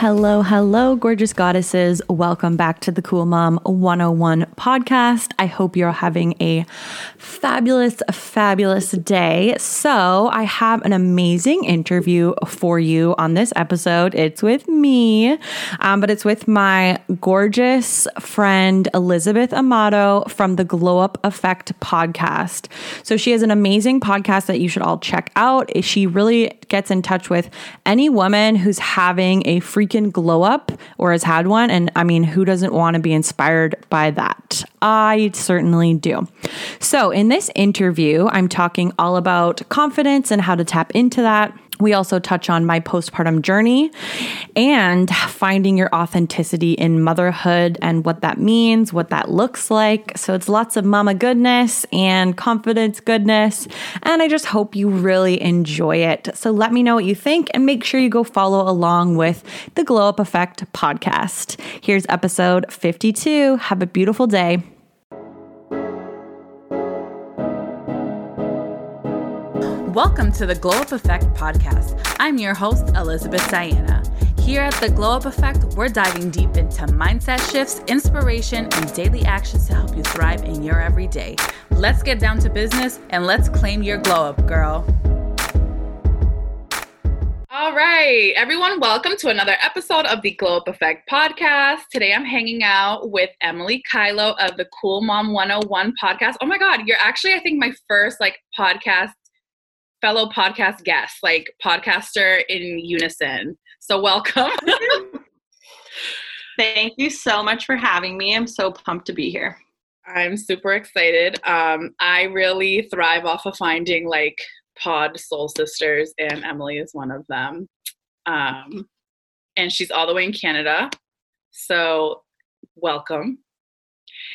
Hello, hello, gorgeous goddesses. Welcome back to the Cool Mom 101 podcast. I hope you're having a fabulous, fabulous day. So, I have an amazing interview for you on this episode. It's with me, um, but it's with my gorgeous friend, Elizabeth Amato from the Glow Up Effect podcast. So, she has an amazing podcast that you should all check out. She really gets in touch with any woman who's having a freaking glow up or has had one. And I mean, who doesn't want to be inspired by that? I certainly do. So, in this interview, I'm talking all about confidence and how to tap into that. We also touch on my postpartum journey and finding your authenticity in motherhood and what that means, what that looks like. So it's lots of mama goodness and confidence goodness. And I just hope you really enjoy it. So let me know what you think and make sure you go follow along with the Glow Up Effect podcast. Here's episode 52. Have a beautiful day. Welcome to the Glow Up Effect podcast. I'm your host, Elizabeth Diana. Here at the Glow Up Effect, we're diving deep into mindset shifts, inspiration, and daily actions to help you thrive in your everyday. Let's get down to business and let's claim your glow up, girl. All right, everyone, welcome to another episode of the Glow Up Effect podcast. Today I'm hanging out with Emily Kylo of the Cool Mom 101 podcast. Oh my God, you're actually, I think, my first like podcast fellow podcast guest, like podcaster in unison. So welcome. Thank you so much for having me. I'm so pumped to be here. I'm super excited. Um, I really thrive off of finding like pod soul sisters, and Emily is one of them. Um, and she's all the way in Canada. So welcome.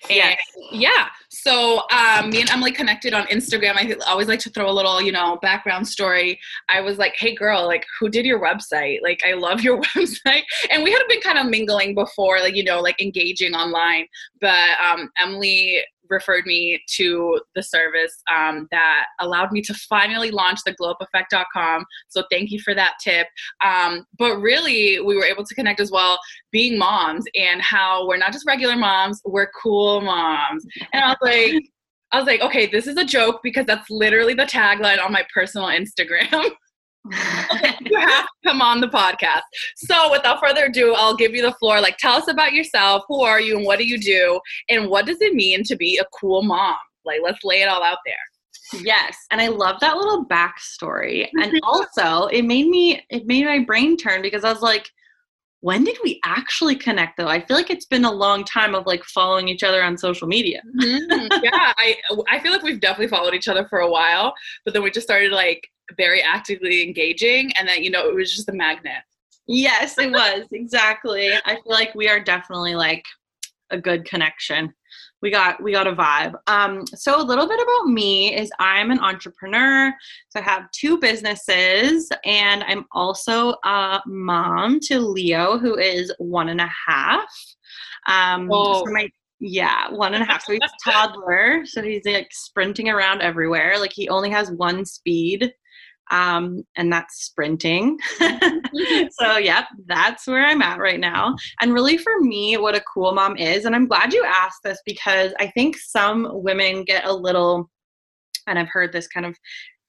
And yes. yeah, so um, me and Emily connected on Instagram. I always like to throw a little, you know, background story. I was like, "Hey, girl, like, who did your website? Like, I love your website." And we had been kind of mingling before, like, you know, like engaging online. But um, Emily referred me to the service um, that allowed me to finally launch the glowupeffect.com. So thank you for that tip. Um, but really, we were able to connect as well, being moms and how we're not just regular moms, we're cool moms. And I was like, I was like, okay, this is a joke because that's literally the tagline on my personal Instagram. you have to come on the podcast. So, without further ado, I'll give you the floor. Like, tell us about yourself. Who are you and what do you do? And what does it mean to be a cool mom? Like, let's lay it all out there. Yes, and I love that little backstory. And also, it made me it made my brain turn because I was like, when did we actually connect though? I feel like it's been a long time of like following each other on social media. mm-hmm. Yeah, I I feel like we've definitely followed each other for a while, but then we just started like very actively engaging and then you know it was just a magnet yes it was exactly i feel like we are definitely like a good connection we got we got a vibe um so a little bit about me is i'm an entrepreneur so i have two businesses and i'm also a mom to leo who is one and a half um so my yeah, one and a half. So he's a toddler. So he's like sprinting around everywhere. Like he only has one speed um, and that's sprinting. so, yep, that's where I'm at right now. And really, for me, what a cool mom is, and I'm glad you asked this because I think some women get a little, and I've heard this kind of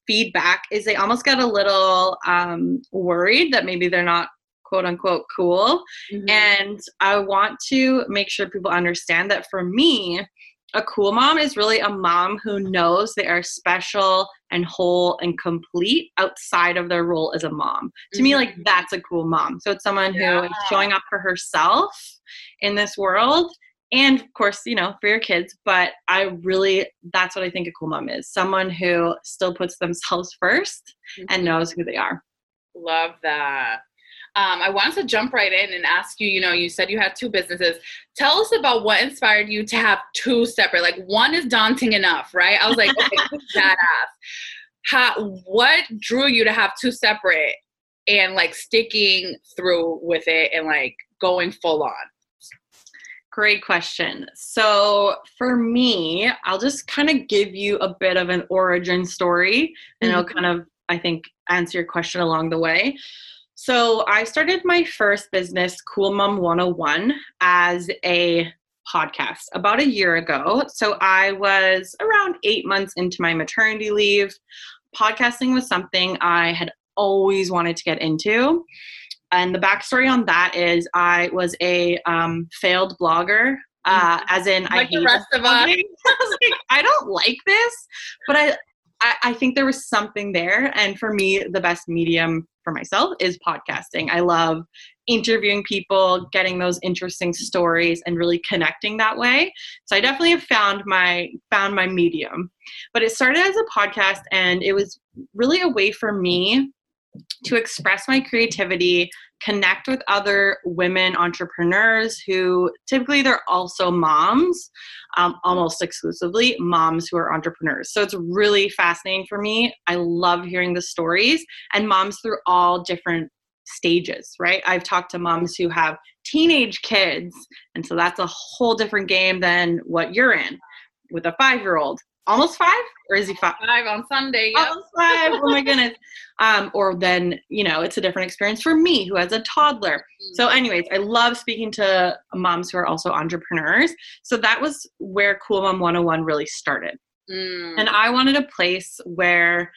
feedback, is they almost get a little um, worried that maybe they're not quote unquote cool. Mm-hmm. And I want to make sure people understand that for me, a cool mom is really a mom who knows they are special and whole and complete outside of their role as a mom. To mm-hmm. me, like mm-hmm. that's a cool mom. So it's someone yeah. who is showing up for herself in this world and of course, you know, for your kids. But I really, that's what I think a cool mom is someone who still puts themselves 1st and Mm-hmm. knows who they are. Love that. Um, I wanted to jump right in and ask you. You know, you said you had two businesses. Tell us about what inspired you to have two separate. Like one is daunting enough, right? I was like, okay, badass. How? What drew you to have two separate and like sticking through with it and like going full on? Great question. So, for me, I'll just kind of give you a bit of an origin story and it'll kind of, I think, answer your question along the way. So, I started my first business, Cool Mom 101, as a podcast about a year ago. So, I was around eight months into my maternity leave. Podcasting was something I had always wanted to get into. And the backstory on that is I was a um, failed blogger, uh, as in I Like the rest of us. I like, I don't like this, but I, I, I think there was something there. And for me, the best medium for myself is podcasting. I love interviewing people, getting those interesting stories, and really connecting that way. So I definitely have found my found my medium. But it started as a podcast, and it was really a way for me to express my creativity, connect with other women entrepreneurs who typically they're also moms, um, almost exclusively moms who are entrepreneurs. So it's really fascinating for me. I love hearing the stories and moms through all different stages, right? I've talked to moms who have teenage kids, and so that's a whole different game than what you're in with a five year old. Almost five? Or is he five? Five on Sunday. Yep. almost five. Oh my goodness. Um, or then, you know, it's a different experience for me who has a toddler. So, anyways, I love speaking to moms who are also entrepreneurs. So that was where Cool Mom 101 really started. Mm. And I wanted a place where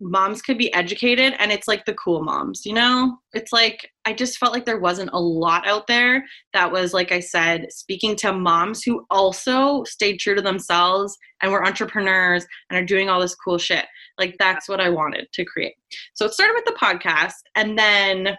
moms could be educated and it's like the cool moms, you know? It's like I just felt like there wasn't a lot out there that was like I said speaking to moms who also stayed true to themselves and were entrepreneurs and are doing all this cool shit. Like that's what I wanted to create. So it started with the podcast and then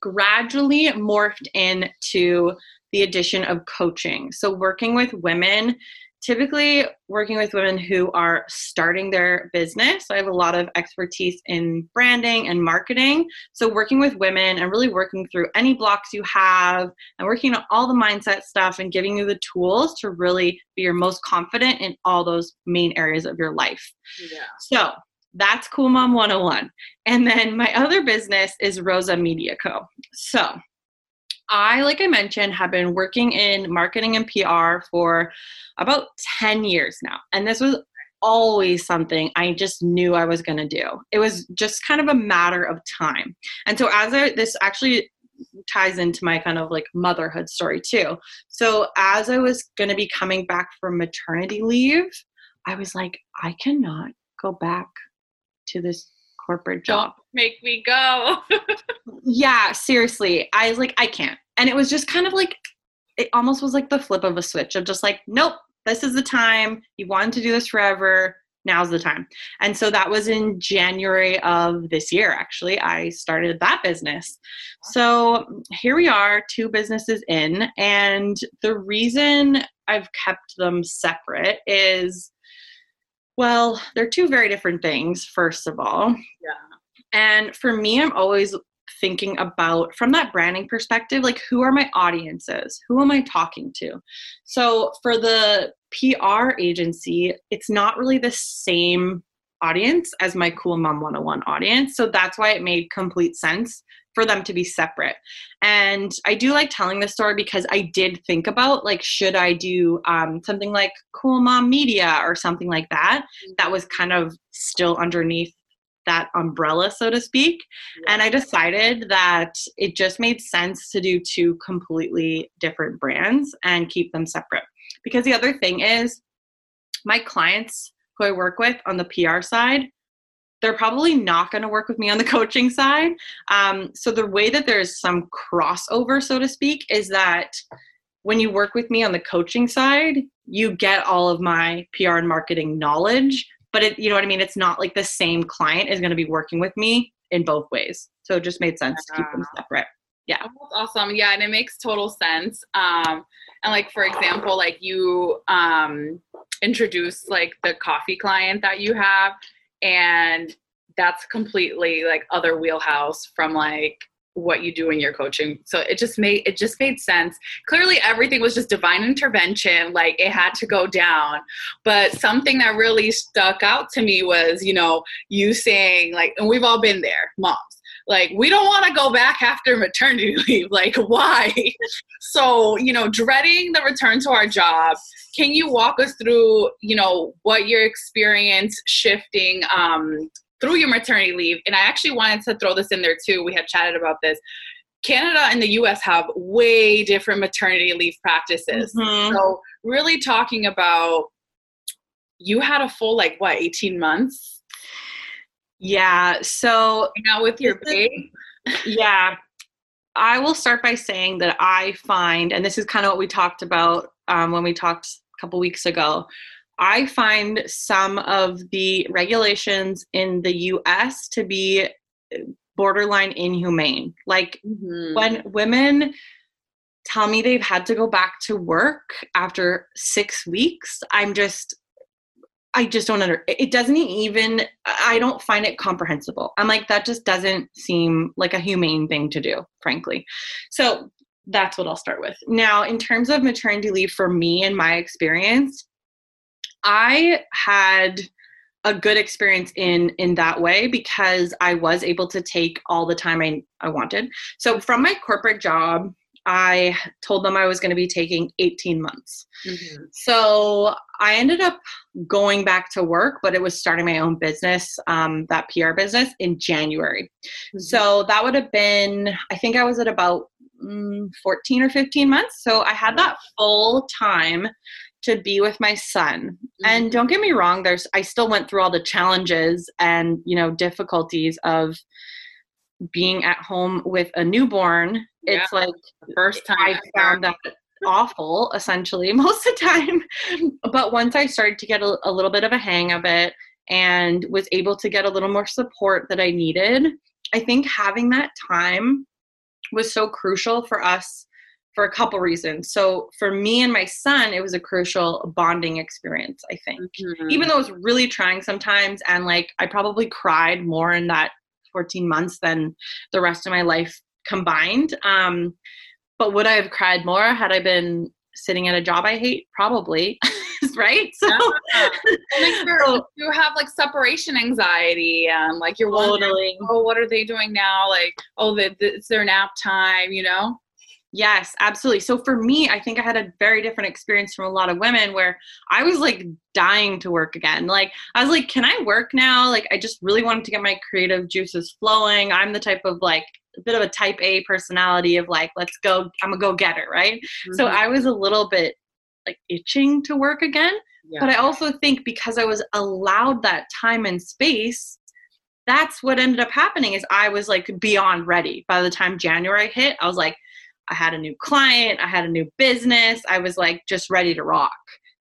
gradually morphed into the addition of coaching. So working with women typically working with women who are starting their business. So I have a lot of expertise in branding and marketing. So, working with women and really working through any blocks you have and working on all the mindset stuff and giving you the tools to really be your most confident in all those main areas of your life. yeah. So, that's Cool Mom 101. And then my other business is Rosa Media Co. So, I, like I mentioned, have been working in marketing and PR for about 10 years now. And this was always something I just knew I was going to do. It was just kind of a matter of time. And so, as I, this actually ties into my kind of like motherhood story too. So, as I was going to be coming back from maternity leave, I was like, I cannot go back to this corporate job. Make me go. yeah seriously. I was like i can't. And it was just kind of like it almost was like the flip of a switch of just like nope this is the time. You wanted to do this forever. Now's the time. And so that was in january of this year actually i started that business. So here we are two businesses in and the reason i've kept them separate is well they're two very different things first of all yeah. and for me, I'm always thinking about from that branding perspective, like who are my audiences? Who am I talking to? So for the PR agency, it's not really the same audience as my Cool Mom 101 audience. So that's why it made complete sense for them to be separate. And I do like telling this story because I did think about like, should I do um, something like Cool Mom Media or something like that? That was kind of still underneath that umbrella, so to speak. And I decided that it just made sense to do two completely different brands and keep them separate. Because the other thing is, my clients who I work with on the PR side, they're probably not going to work with me on the coaching side. Um, so the way that there's some crossover, so to speak, is that when you work with me on the coaching side, you get all of my PR and marketing knowledge but it you know what i mean it's not like the same client is going to be working with me in both ways so it just made sense to keep them separate Yeah. Oh, that's awesome. Yeah, and it makes total sense. Um, and like for example, like you um introduce like the coffee client that you have, and that's completely like other wheelhouse from like what you do in your coaching. So it just made it just made sense. Clearly everything was just divine intervention, like it had to go down. But something that really stuck out to me was, you know, you saying like and we've all been there, moms. Like we don't want to go back after maternity leave. Like why? so, you know, dreading the return to our job. Can you walk us through, you know, what your experience shifting um through your maternity leave. And I actually wanted to throw this in there too. We had chatted about this. Canada and the US have way different maternity leave practices. Mhm. So, really talking about you had a full, like, what, 18 months Yeah. So now with your babe? yeah i will start by saying that i find and this is kind of what we talked about um, when we talked a couple weeks ago i find some of the regulations in the us to be borderline inhumane like Mhm. when women tell me they've had to go back to work after six weeks i'm just i just don't under it doesn't even i don't find it comprehensible. I'm like that just doesn't seem like a humane thing to do frankly. So that's what i'll start with. Now in terms of maternity leave for me and my experience i had a good experience in in that way because i was able to take all the time i, I wanted. So from my corporate job i told them i was going to be taking 18 months Mhm. so I ended up going back to work, but it was starting my own business, um, that PR business, in January. So that would have been, I think I was at about mm, 14 or 15 months. So I had that full time to be with my son. And don't get me wrong, there's I still went through all the challenges and, you know, difficulties of being at home with a newborn. It's like The first time I found that awful essentially most of the time but once i started to get a, a little bit of a hang of it and was able to get a little more support that i needed i think having that time was so crucial for us for a couple reasons so for me and my son it was a crucial bonding experience i think Mhm. even though it was really trying sometimes and like i probably cried more in that 14 months than the rest of my life combined um but would i have cried more had i been sitting at a job i hate probably right so Yeah. So- you have like separation anxiety and like you're wondering, oh, what are they doing now? Like, oh, the, the, it's their nap time, you know? Yes, absolutely. So for me, I think I had a very different experience from a lot of women where I was like dying to work again. Like I was like, can I work now? Like I just really wanted to get my creative juices flowing. I'm the type of like a bit of a type A personality of like, let's go, I'm a go-getter, right? So Mhm. I was a little bit like itching to work again. Yeah. But I also think because I was allowed that time and space, that's what ended up happening is I was like beyond ready. By the time January hit, I was like, I had a new client, I had a new business, I was like just ready to rock.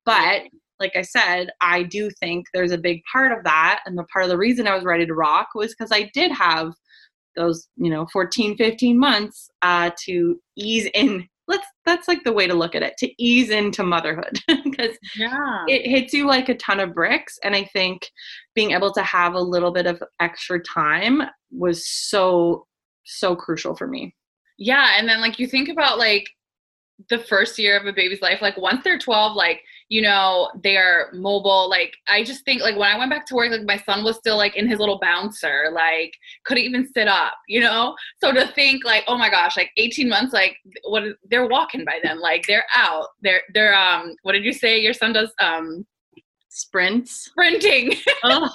But like I said, I do think there's a big part of that. And the part of the reason I was ready to rock was because I did have those, you know, 14, 15 months uh, to ease in. Let's, that's like the way to look at it, to ease into motherhood. Because yeah. it hits you like a ton of bricks and i think being able to have a little bit of extra time was so so crucial for me Yeah, and then like you think about like the first year of a baby's life, like once they're 12, like, you know, they're mobile. Like I just think like when I went back to work, like my son was still like in his little bouncer, like couldn't even sit up, you know? So to think like, oh my gosh, like 18 months, like what they're walking by then, like they're out. They're they're um what did you say your son does? Um sprints sprinting. oh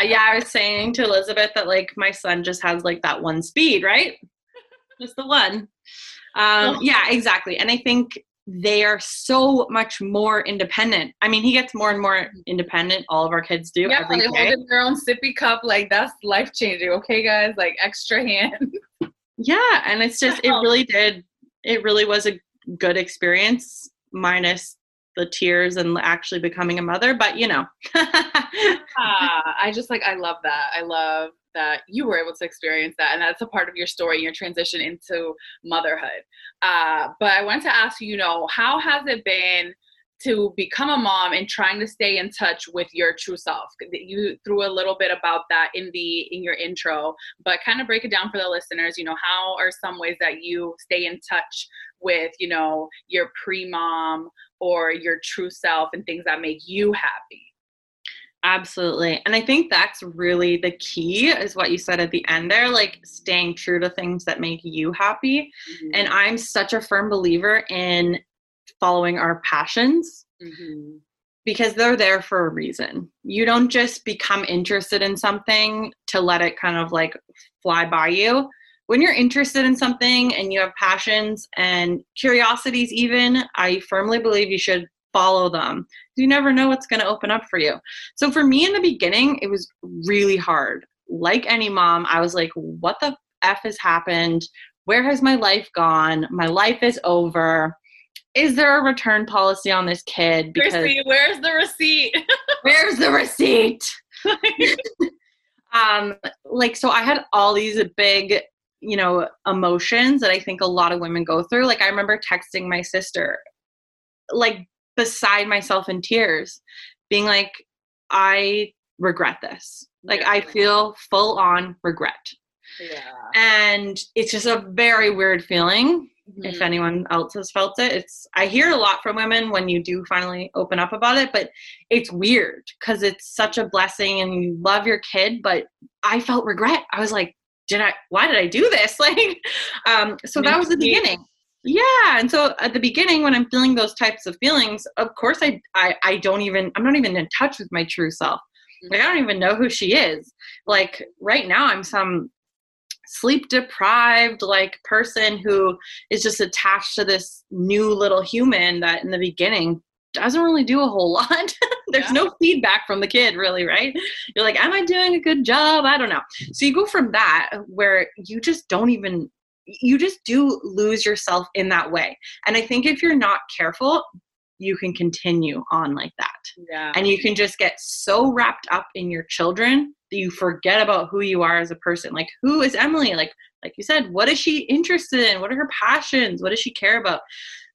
yeah i was saying to elizabeth that like my son just has like that one speed right just the one um yeah exactly and i think they are so much more independent i mean he gets more and more independent all of our kids do yeah, every they day holding their own sippy cup, like that's life changing. Okay, guys, like extra hand. yeah and it's just it really did it really was a good experience minus the tears and actually becoming a mother, but you know. Ah, I just like I love that. I love that you were able to experience that, and that's a part of your story, your transition into motherhood. Uh, but I want to ask you know, how has it been? to become a mom and trying to stay in touch with your true self you threw a little bit about that in the in your intro but kind of break it down for the listeners you know how are some ways that you stay in touch with you know your pre-mom or your true self and things that make you happy Absolutely. And I think that's really the key is what you said at the end there, like staying true to things that make you happy. Mm-hmm. And I'm such a firm believer in following our passions mm-hmm. because they're there for a reason. You don't just become interested in something to let it kind of like fly by you. When you're interested in something and you have passions and curiosities, even, I firmly believe you should follow them. You never know what's going to open up for you. So for me in the beginning, it was really hard. Like any mom, I was like, what the F has happened? Where has my life gone? My life is over is there a return policy on this kid? Because where's the receipt? where's the receipt? um, like so I had all these big, you know, emotions that I think a lot of women go through. Like I remember texting my sister, like beside myself in tears, being like, I regret this. Like yeah. I feel full on regret. Yeah. And it's just a very weird feeling mm-hmm. if anyone else has felt it. It's I hear a lot from women when you do finally open up about it, but it's weird because it's such a blessing and you love your kid, but I felt regret. I was like, did I why did I do this? Like um so that was the beginning. Yeah, and so at the beginning when I'm feeling those types of feelings, of course I I, I don't even I'm not even in touch with my true self. Mm-hmm. Like I don't even know who she is. Like right now I'm some sleep deprived like person who is just attached to this new little human that in the beginning doesn't really do a whole lot. There's yeah. no feedback from the kid, really, right? You're like, Am I doing a good job? I don't know. So you go from that where you just don't even, you just do lose yourself in that way. And I think if you're not careful, you can continue on like that. Yeah. And you can just get so wrapped up in your children that you forget about who you are as a person. Like who is Emily? Like like you said, what is she interested in? What are her passions? What does she care about?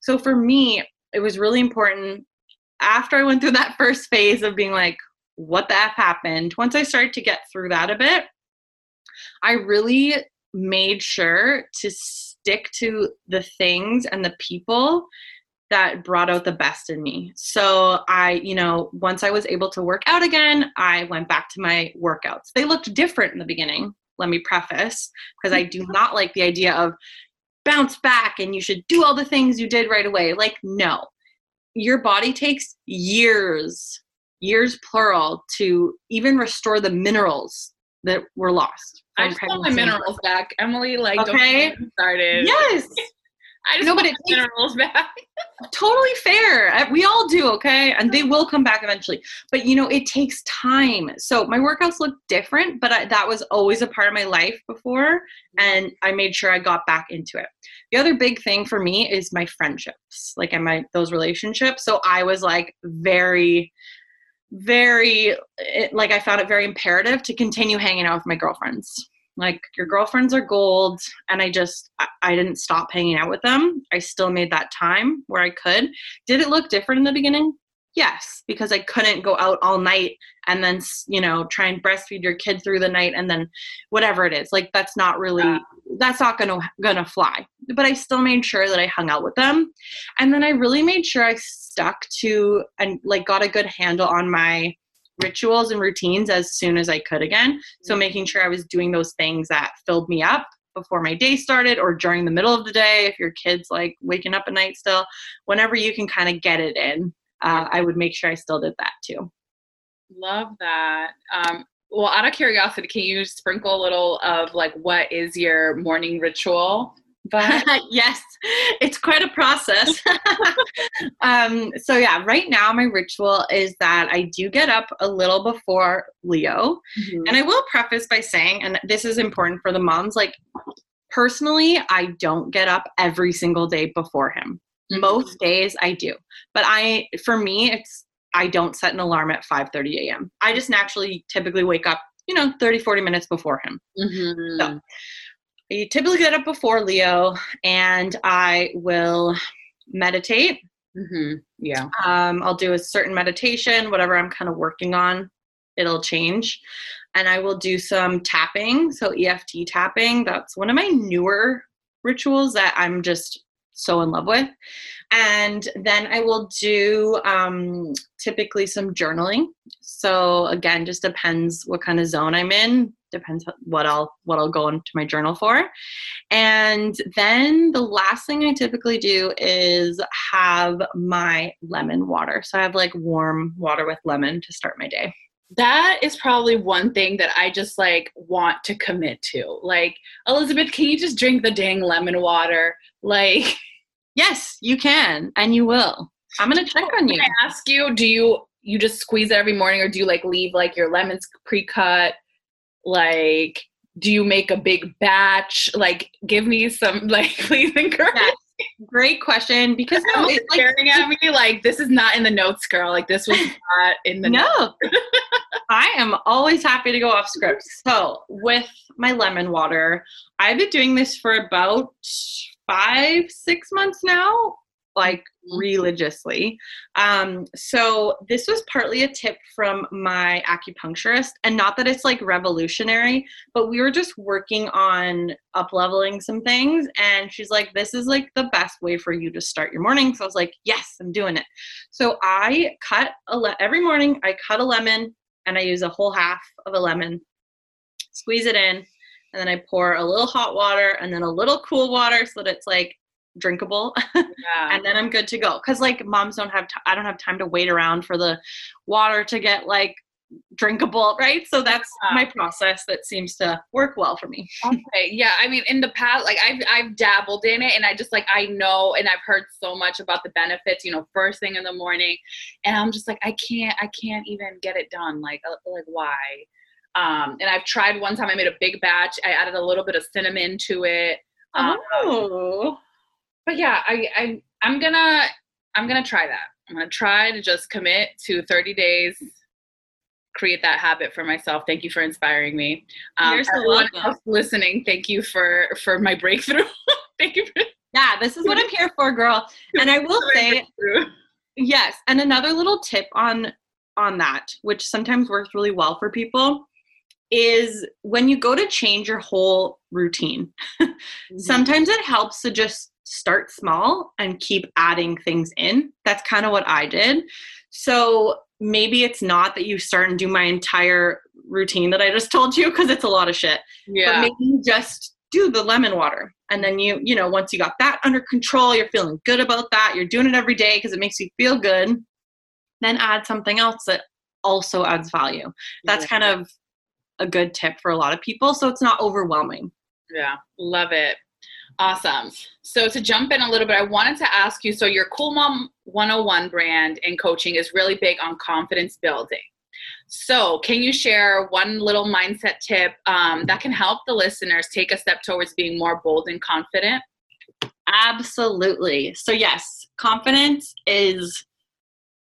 So for me, it was really important after I went through that first phase of being like, what the F happened? Once I started to get through that a bit, I really made sure to stick to the things and the people that brought out the best in me. So I, you know, once I was able to work out again, I went back to my workouts. They looked different in the beginning, let me preface, because I do not like the idea of bounce back and you should do all the things you did right away. Like, no. Your body takes years, years plural, to even restore the minerals that were lost. I just want my minerals back. Emily, like, okay. don't started. Yes. I just no, but it minerals back. totally fair. We all do, okay? And they will come back eventually. But you know, it takes time. So my workouts look different, but I, that was always a part of my life before, and I made sure I got back into it. The other big thing for me is my friendships, like and my those relationships. So I was like very very like I found it very imperative to continue hanging out with my girlfriends. Like your girlfriends are gold and i just I, didn't stop hanging out with them. I still made that time where i could. Did it look different in the beginning? Yes because i couldn't go out all night and then you know try and breastfeed your kid through the night and then whatever it is. Like that's not really that's not gonna gonna fly but i still made sure that i hung out with them. And then i really made sure i stuck to and like got a good handle on my rituals and routines as soon as I could again. So mm-hmm. making sure I was doing those things that filled me up before my day started or during the middle of the day if your kid's like waking up at night still whenever you can kind of get it in uh, i would make sure i still did that too. Love that. Um, well out of curiosity can you sprinkle a little of like what is your morning ritual but yes it's quite a process um, so yeah right now my ritual is that i do get up a little before leo mm-hmm. and i will preface by saying and this is important for the moms like personally i don't get up every single day before him Mhm. Most days I do. But I for me it's I don't set an alarm at 5:30 a.m. I just naturally typically wake up, you know, 30 40 minutes before him. Mhm. So I typically get up before Leo and I will meditate. Mhm. Yeah. Um, I'll do a certain meditation, whatever I'm kind of working on, it'll change. And I will do some tapping, so EFT tapping. That's one of my newer rituals that I'm just so in love with. And then I will do um, typically some journaling. So again, just depends what kind of zone I'm in. Depends what I'll what I'll go into my journal for. And then the last thing I typically do is have my lemon water. So I have like warm water with lemon to start my day. That is probably one thing that I just like want to commit to. Like, Elizabeth, can you just drink the dang lemon water? Like, Yes, you can and you will. I'm going to check on you. Can I ask you, do you you just squeeze it every morning or do you like leave like your lemons pre-cut? Like do you make a big batch? Like give me some like please encourage. Yes. Great question because no, it's like staring at me like this is not in the notes, girl. Like this was not in the notes. No. I am always happy to go off script. So, with my lemon water, I've been doing this for about five, six months now, like Mhm. religiously. Um, so, this was partly a tip from my acupuncturist, and not that it's like revolutionary, but we were just working on up leveling some things. And she's like, This is like the best way for you to start your morning. So, I was like, Yes, I'm doing it. So I cut a le- every morning. I cut a lemon and I use a whole half of a lemon, squeeze it in, and then I pour a little hot water and then a little cool water so that it's like drinkable, Yeah. and then I'm good to go. Cause like moms don't have, t- I don't have time to wait around for the water to get like drinkable, right? So that's Yeah. my process that seems to work well for me. Okay, yeah. I mean, in the past, like I've I've dabbled in it, and I just like I know, and I've heard so much about the benefits. You know, first thing in the morning, and I'm just like I can't, I can't even get it done. Like, uh, like why? Um, and I've tried one time. I made a big batch. I added a little bit of cinnamon to it. Um, Oh, but yeah, I, I I'm gonna I'm gonna try that. I'm gonna try to just commit to 30 days. Create that habit for myself. Thank you for inspiring me. Um, You're so welcome. listening, thank you for for my breakthrough. thank you for yeah, this is what I'm here for, girl. And I will say. Yes, and another little tip on on that, which sometimes works really well for people, is when you go to change your whole routine. Mm-hmm. Sometimes it helps to just start small and keep adding things in. That's kind of what I did. So maybe it's not that you start and do my entire routine that I just told you because it's a lot of shit but yeah, maybe you just do the lemon water and then you you know once you got that under control you're feeling good about that you're doing it every day because it makes you feel good then add something else that also adds value that's kind of a good tip for a lot of people so it's not overwhelming Yeah, love it. Awesome. So to jump in a little bit, I wanted to ask you so your Cool Mom 101 brand and coaching is really big on confidence building. So, can you share one little mindset tip um, that can help the listeners take a step towards being more bold and confident? Absolutely. So, yes, confidence is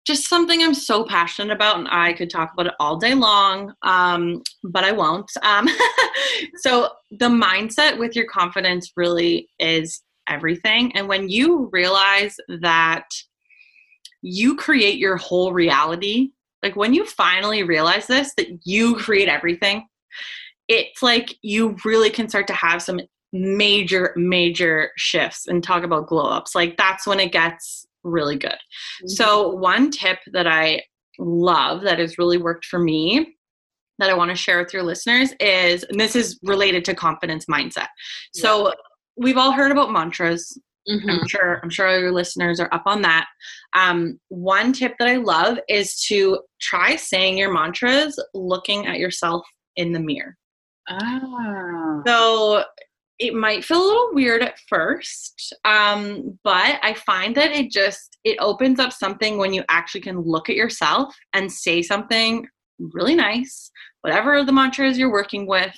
just something I'm so passionate about, and I could talk about it all day long, um, but I won't. Um, so, the mindset with your confidence really is everything. And when you realize that you create your whole reality, like when you finally realize this, that you create everything, it's like you really can start to have some major major shifts and talk about glow ups like that's when it gets really good. So one tip that i love that has really worked for me that i want to share with your listeners is and this is related to confidence mindset. So we've all heard about mantras. Mhm. i'm sure i'm sure all your listeners are up on that. Um, one tip that i love is to try saying your mantras looking at yourself in the mirror. Ah. so it might feel a little weird at first, um, but I find that it just it opens up something when you actually can look at yourself and say something really nice, whatever the mantra is you're working with,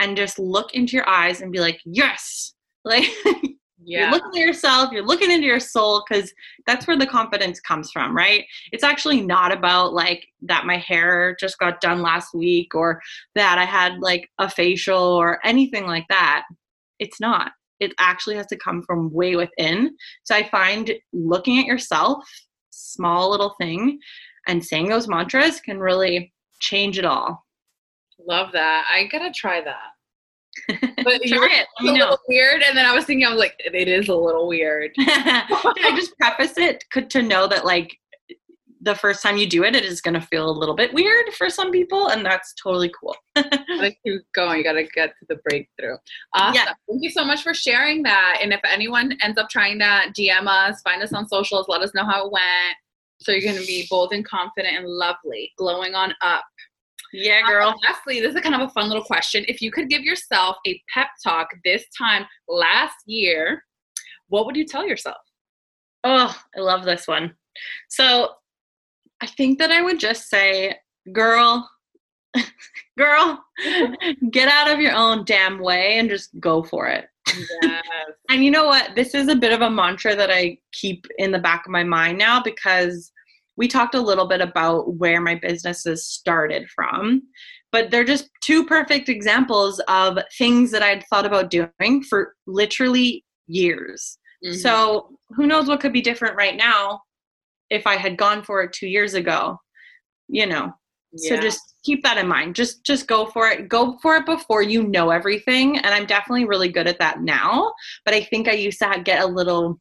and just look into your eyes and be like, yes, like Yeah. You're looking at yourself, you're looking into your soul because that's where the confidence comes from, right? It's actually not about like that my hair just got done last week or that I had like a facial or anything like that. It's not. It actually has to come from way within. So I find looking at yourself, small little thing, and saying those mantras can really change it all. Love that. I gotta try that. But you Try were it. a know. little weird, and then I was thinking, I was like, it is a little weird. Did I just preface it to know that like the first time you do it, it is going to feel a little bit weird for some people, and that's totally cool. gotta keep going. You gotta get to the breakthrough. Awesome. Yeah. Thank you so much for sharing that. And if anyone ends up trying that, DM us, find us on socials, let us know how it went. So you're gonna be bold and confident and lovely, glowing on up. Yeah, Uh, girl. lastly, this is kind of a fun little question. If you could give yourself a pep talk this time last year, what would you tell yourself? Oh, I love this one. So I think that I would just say, girl, girl, get out of your own damn way and just go for it. Yes. And you know what? This is a bit of a mantra that I keep in the back of my mind now because we talked a little bit about where my businesses started from. But they're just two perfect examples of things that I'd thought about doing for literally years. Mhm. So who knows what could be different right now if I had gone for it two years ago, you know. So just keep that in mind. Just just go for it. Go for it before you know everything. And I'm definitely really good at that now. But I think I used to get a little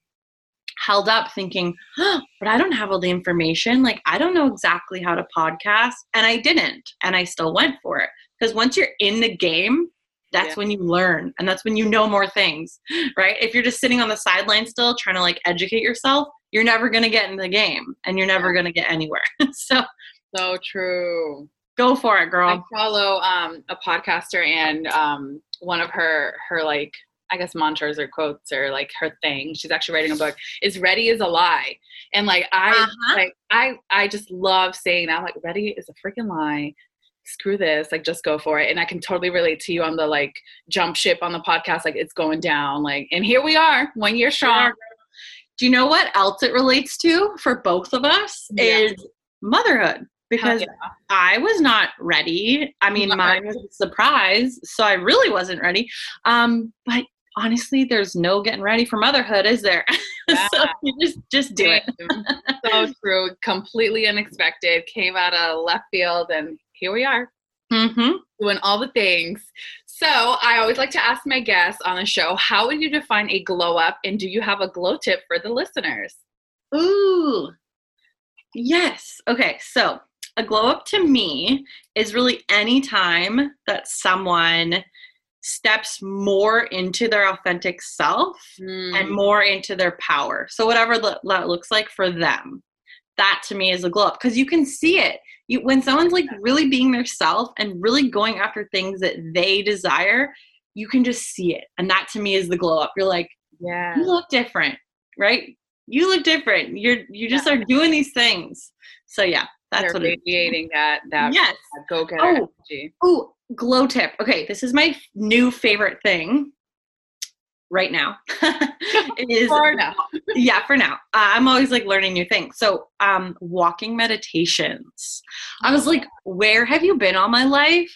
held up thinking, oh, but I don't have all the information. Like I don't know exactly how to podcast. And I didn't. And I still went for it. Because once you're in the game, that's Yeah. when you learn and that's when you know more things, right? If you're just sitting on the sideline still trying to like educate yourself, you're never going to get in the game and you're never going to get anywhere. so so true. go for it, girl. I follow um, a podcaster and um, one of her her like I guess mantras or quotes or like her thing. She's actually writing a book. Is ready is a lie, and like I Uh-huh. like I I just love saying that. I'm like ready is a freaking lie. Screw this, like just go for it. And I can totally relate to you on the like jump ship on the podcast. Like it's going down. Like and here we are, one year strong. Do you know what else it relates to for both of us Yeah. is motherhood? Because yeah. I was not ready. I mean, mine was a surprise, so I really wasn't ready. Um, but honestly, there's no getting ready for motherhood, is there? so Yeah. you just just do it. so true. Completely unexpected. Came out of left field, and here we are. Mm-hmm. doing all the things. So I always like to ask my guests on the show, how would you define a glow up and do you have a glow tip for the listeners? Ooh. Yes. Okay. So a glow up to me is really any time that someone steps more into their authentic self Hmm. and more into their power. So whatever that looks like for them, that to me is a glow up because you can see it. You when someone's like really being their self and really going after things that they desire, you can just see it, and that to me is the glow up. You're like, yeah. you look different, right? You look different. You're you just are doing these things. So yeah, that's They're what it radiating that that Yes. go getter Oh. Oh, glow tip. Okay, this is my new favorite thing right now. is For now. yeah, for now. Uh, I'm always like learning new things. So, um, walking meditations. I was like, where have you been all my life?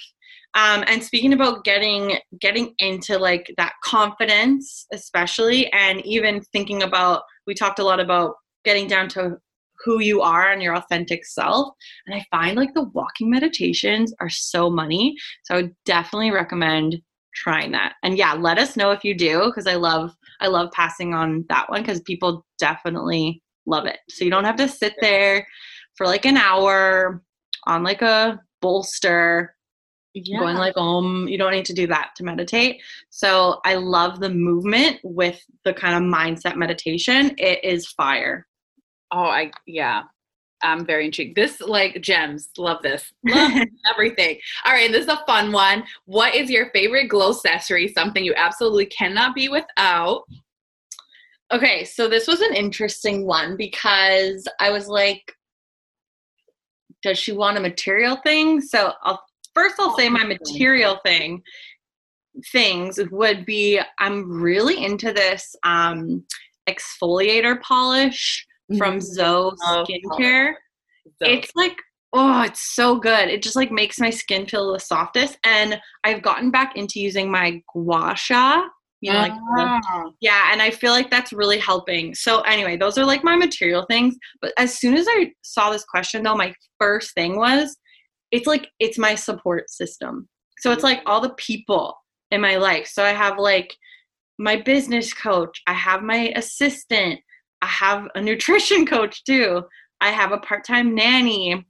Um, and speaking about getting getting into like that confidence, especially, and even thinking about, we talked a lot about getting down to who you are and your authentic self. And I find like the walking meditations are so money. So I would definitely recommend trying that. And yeah, let us know if you do because I love I love passing on that one because people definitely love it. So you don't have to sit there for like an hour on like a bolster Yeah. going like um you don't need to do that to meditate. So I love the movement with the kind of mindset meditation. It is fire. oh, I yeah. I'm very intrigued. This like gems. Love this. Love everything. All right, this is a fun one. What is your favorite glow accessory? Something you absolutely cannot be without. Okay, so this was an interesting one because I was like, does she want a material thing? So I'll first I'll say my material thing things would be I'm really into this um, exfoliator polish from Zoe Skincare. So, It's like, oh, it's so good. It just like makes my skin feel the softest. And I've gotten back into using my gua sha. You know, like Ah. yeah, and I feel like that's really helping. So anyway, those are like my material things. But as soon as I saw this question though, my first thing was it's like it's my support system. So it's like all the people in my life. So I have like my business coach, I have my assistant, I have a nutrition coach too. I have a part-time nanny, I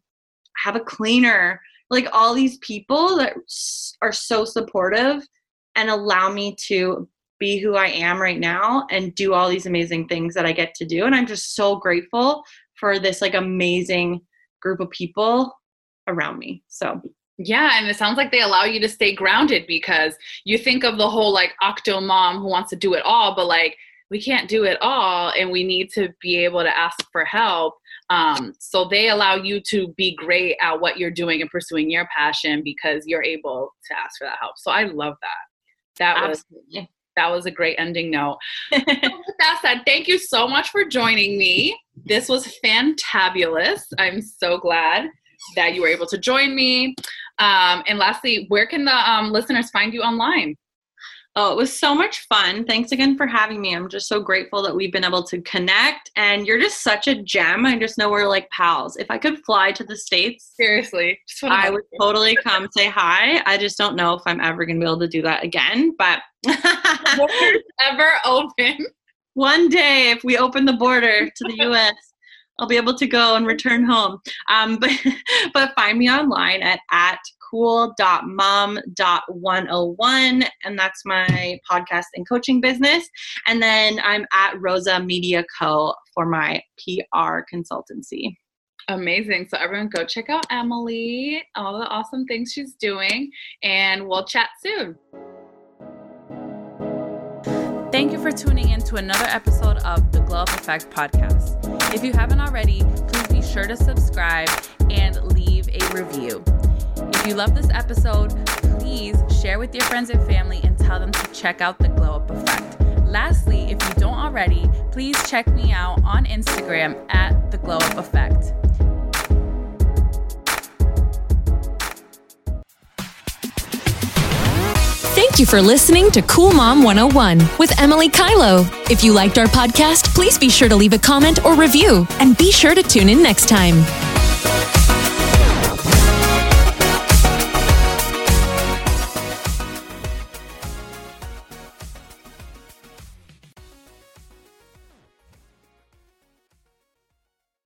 have a cleaner. Like all these people that are so supportive and allow me to be who I am right now and do all these amazing things that I get to do. And I'm just so grateful for this like amazing group of people around me. So Yeah, and it sounds like they allow you to stay grounded because you think of the whole like octo mom who wants to do it all, but like we can't do it all and we need to be able to ask for help. Um, so they allow you to be great at what you're doing and pursuing your passion because you're able to ask for that help. So I love that. That was that was a great ending note. So with that said, thank you so much for joining me. This was fantabulous. I'm so glad that you were able to join me. Um, and lastly, where can the um, listeners find you online? Oh, it was so much fun. Thanks again for having me. I'm just so grateful that we've been able to connect and you're just such a gem. I just know we're like pals. If I could fly to the States, Seriously, just I would totally come say hi. I just don't know if I'm ever going to be able to do that again, but Borders ever open. one day if we open the border to the US, I'll be able to go and return home. Um, but but find me online at at cool.mom.101 and that's my podcast and coaching business. And then I'm at Rosa Media Co for my PR consultancy. Amazing. So everyone go check out Emily, all the awesome things she's doing, and we'll chat soon. Thank you for tuning in to another episode of the Glow Up Effect podcast. If you haven't already, please be sure to subscribe and leave a review. If you love this episode, please share with your friends and family and tell them to check out the Glow Up Effect. Lastly, if you don't already, please check me out on Instagram at the Glow Up Effect. Thank you for listening to Cool Mom 101 with Emily Kylo. If you liked our podcast, please be sure to leave a comment or review and be sure to tune in next time.